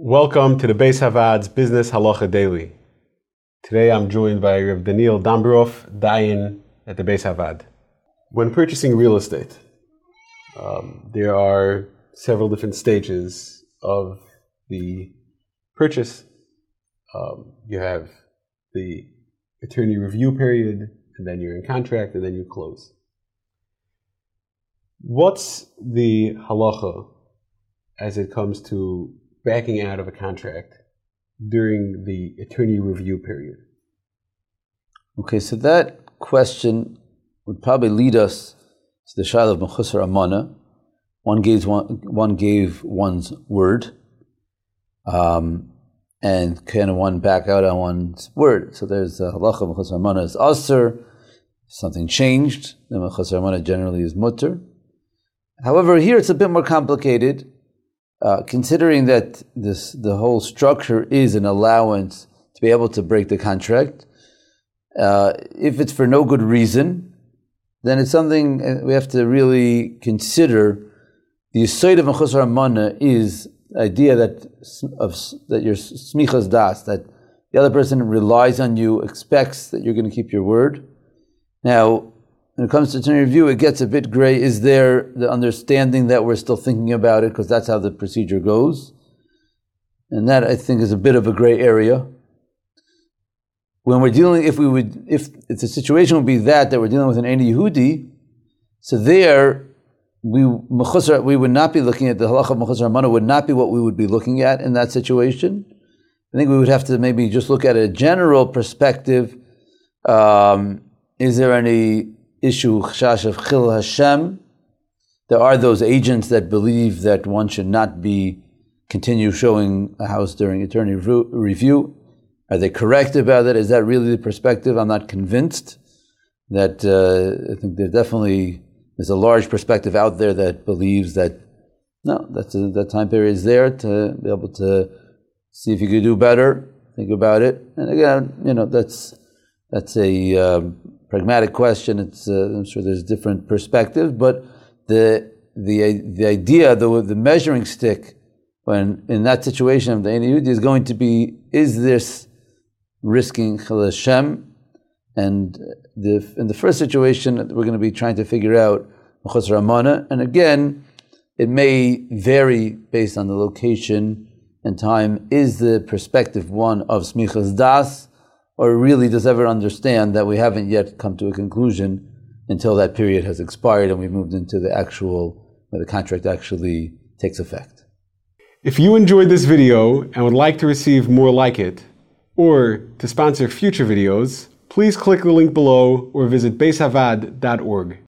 Welcome to the Bais HaVaad's Business Halacha Daily. Today I'm joined by Rav Daniel Dambrov, Dayan at the Bais HaVaad. When purchasing real estate, um, there are several different stages of the purchase. Um, you have the attorney review period, and then you're in contract, and then you close. What's the halacha as it comes to backing out of a contract during the attorney review period? Okay, so that question would probably lead us to the Shiloh of Mechusar Amana. One gave, one, one gave one's word, um, and can one back out on one's word? So there's a halacha Mechusar Amana is assur, something changed, the Mechusar Amana generally is mutter. However, here it's a bit more complicated uh, considering that this the whole structure is an allowance to be able to break the contract, uh, if it's for no good reason, then it's something uh, we have to really consider. The side of Mechusar Amana is idea that of that your smichas das that the other person relies on you, expects that you're going to keep your word. Now, when it comes to attorney review, it gets a bit gray. Is there the understanding that we're still thinking about it because that's how the procedure goes? And that I think is a bit of a gray area. When we're dealing, if we would, if, if the situation would be that that we're dealing with an Ani Yehudi, so there we we would not be looking at the halacha of mechusar amana would not be what we would be looking at in that situation. I think we would have to maybe just look at a general perspective. Um, is there any issue chashash of chillul Hashem. There are those agents that believe that one should not be continue showing a house during attorney review. Are they correct about that? Is that really the perspective? I'm not convinced. That uh, I think there definitely there's a large perspective out there that believes that no, that's a, that time period is there to be able to see if you could do better, think about it. And again, you know, that's that's a um, pragmatic question. It's, uh, I'm sure there's different perspectives, but the, the, the idea, the, the measuring stick, when in that situation of the Yehudi is going to be, is this risking Hashem? And the, in the first situation, we're going to be trying to figure out Mechusar Amana. And again, it may vary based on the location and time. Is the perspective one of Smichas Das? Or really does ever understand that we haven't yet come to a conclusion until that period has expired and we've moved into the actual, where the contract actually takes effect. If you enjoyed this video and would like to receive more like it, or to sponsor future videos, please click the link below or visit baishavaad.org.